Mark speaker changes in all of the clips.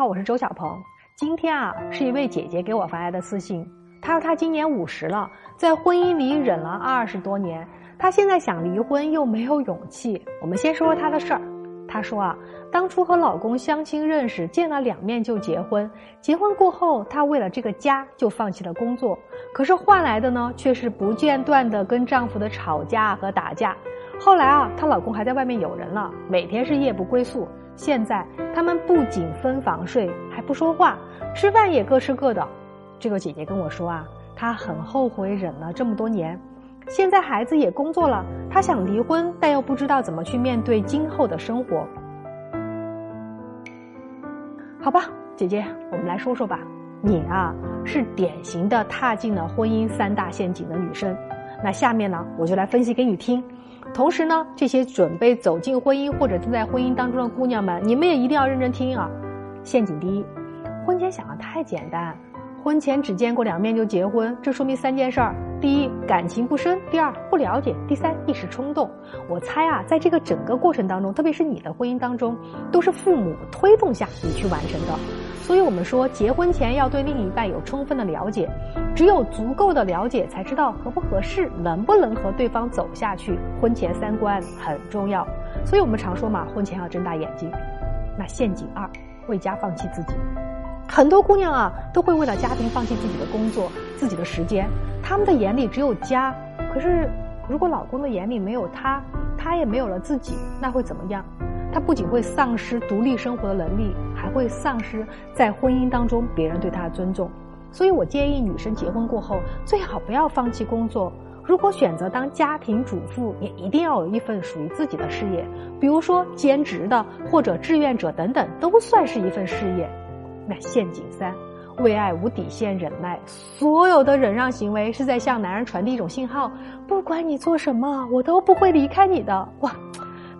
Speaker 1: 好，我是周小鹏。今天啊，是一位姐姐给我发来的私信。她说她今年五十了，在婚姻里忍了二十多年，她现在想离婚又没有勇气。我们先说说她的事儿。她说啊，当初和老公相亲认识，见了两面就结婚。结婚过后，她为了这个家就放弃了工作，可是换来的呢，却是不间断的跟丈夫的吵架和打架。后来啊，她老公还在外面有人了，每天是夜不归宿。现在他们不仅分房睡，还不说话，吃饭也各吃各的。这个姐姐跟我说啊，她很后悔忍了这么多年。现在孩子也工作了，她想离婚，但又不知道怎么去面对今后的生活。好吧，姐姐，我们来说说吧。你啊，是典型的踏进了婚姻三大陷阱的女生。那下面呢，我就来分析给你听。同时呢，这些准备走进婚姻或者正在婚姻当中的姑娘们，你们也一定要认真听啊！陷阱第一，婚前想的太简单。婚前只见过两面就结婚，这说明三件事儿：第一，感情不深；第二，不了解；第三，一时冲动。我猜啊，在这个整个过程当中，特别是你的婚姻当中，都是父母推动下你去完成的。所以我们说，结婚前要对另一半有充分的了解，只有足够的了解，才知道合不合适，能不能和对方走下去。婚前三观很重要，所以我们常说嘛，婚前要睁大眼睛。那陷阱二，为家放弃自己。很多姑娘啊，都会为了家庭放弃自己的工作、自己的时间。他们的眼里只有家，可是如果老公的眼里没有他，他也没有了自己，那会怎么样？他不仅会丧失独立生活的能力，还会丧失在婚姻当中别人对他的尊重。所以我建议女生结婚过后，最好不要放弃工作。如果选择当家庭主妇，也一定要有一份属于自己的事业，比如说兼职的或者志愿者等等，都算是一份事业。那陷阱三，为爱无底线忍耐，所有的忍让行为是在向男人传递一种信号：不管你做什么，我都不会离开你的。哇，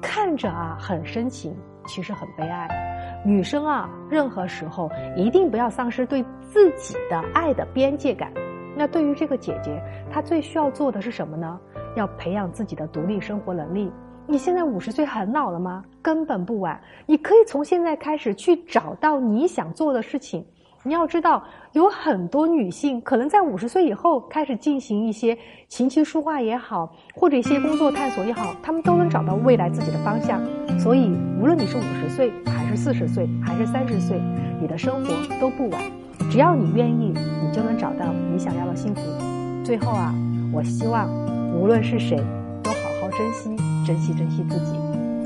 Speaker 1: 看着啊很深情，其实很悲哀。女生啊，任何时候一定不要丧失对自己的爱的边界感。那对于这个姐姐，她最需要做的是什么呢？要培养自己的独立生活能力。你现在五十岁很老了吗？根本不晚，你可以从现在开始去找到你想做的事情。你要知道，有很多女性可能在五十岁以后开始进行一些琴棋书画也好，或者一些工作探索也好，她们都能找到未来自己的方向。所以，无论你是五十岁，还是四十岁，还是三十岁，你的生活都不晚。只要你愿意，你就能找到你想要的幸福。最后啊，我希望无论是谁。珍惜，珍惜，珍惜自己。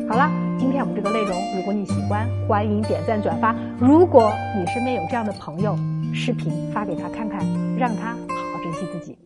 Speaker 1: 好了，今天我们这个内容，如果你喜欢，欢迎点赞转发。如果你身边有这样的朋友，视频发给他看看，让他好好珍惜自己。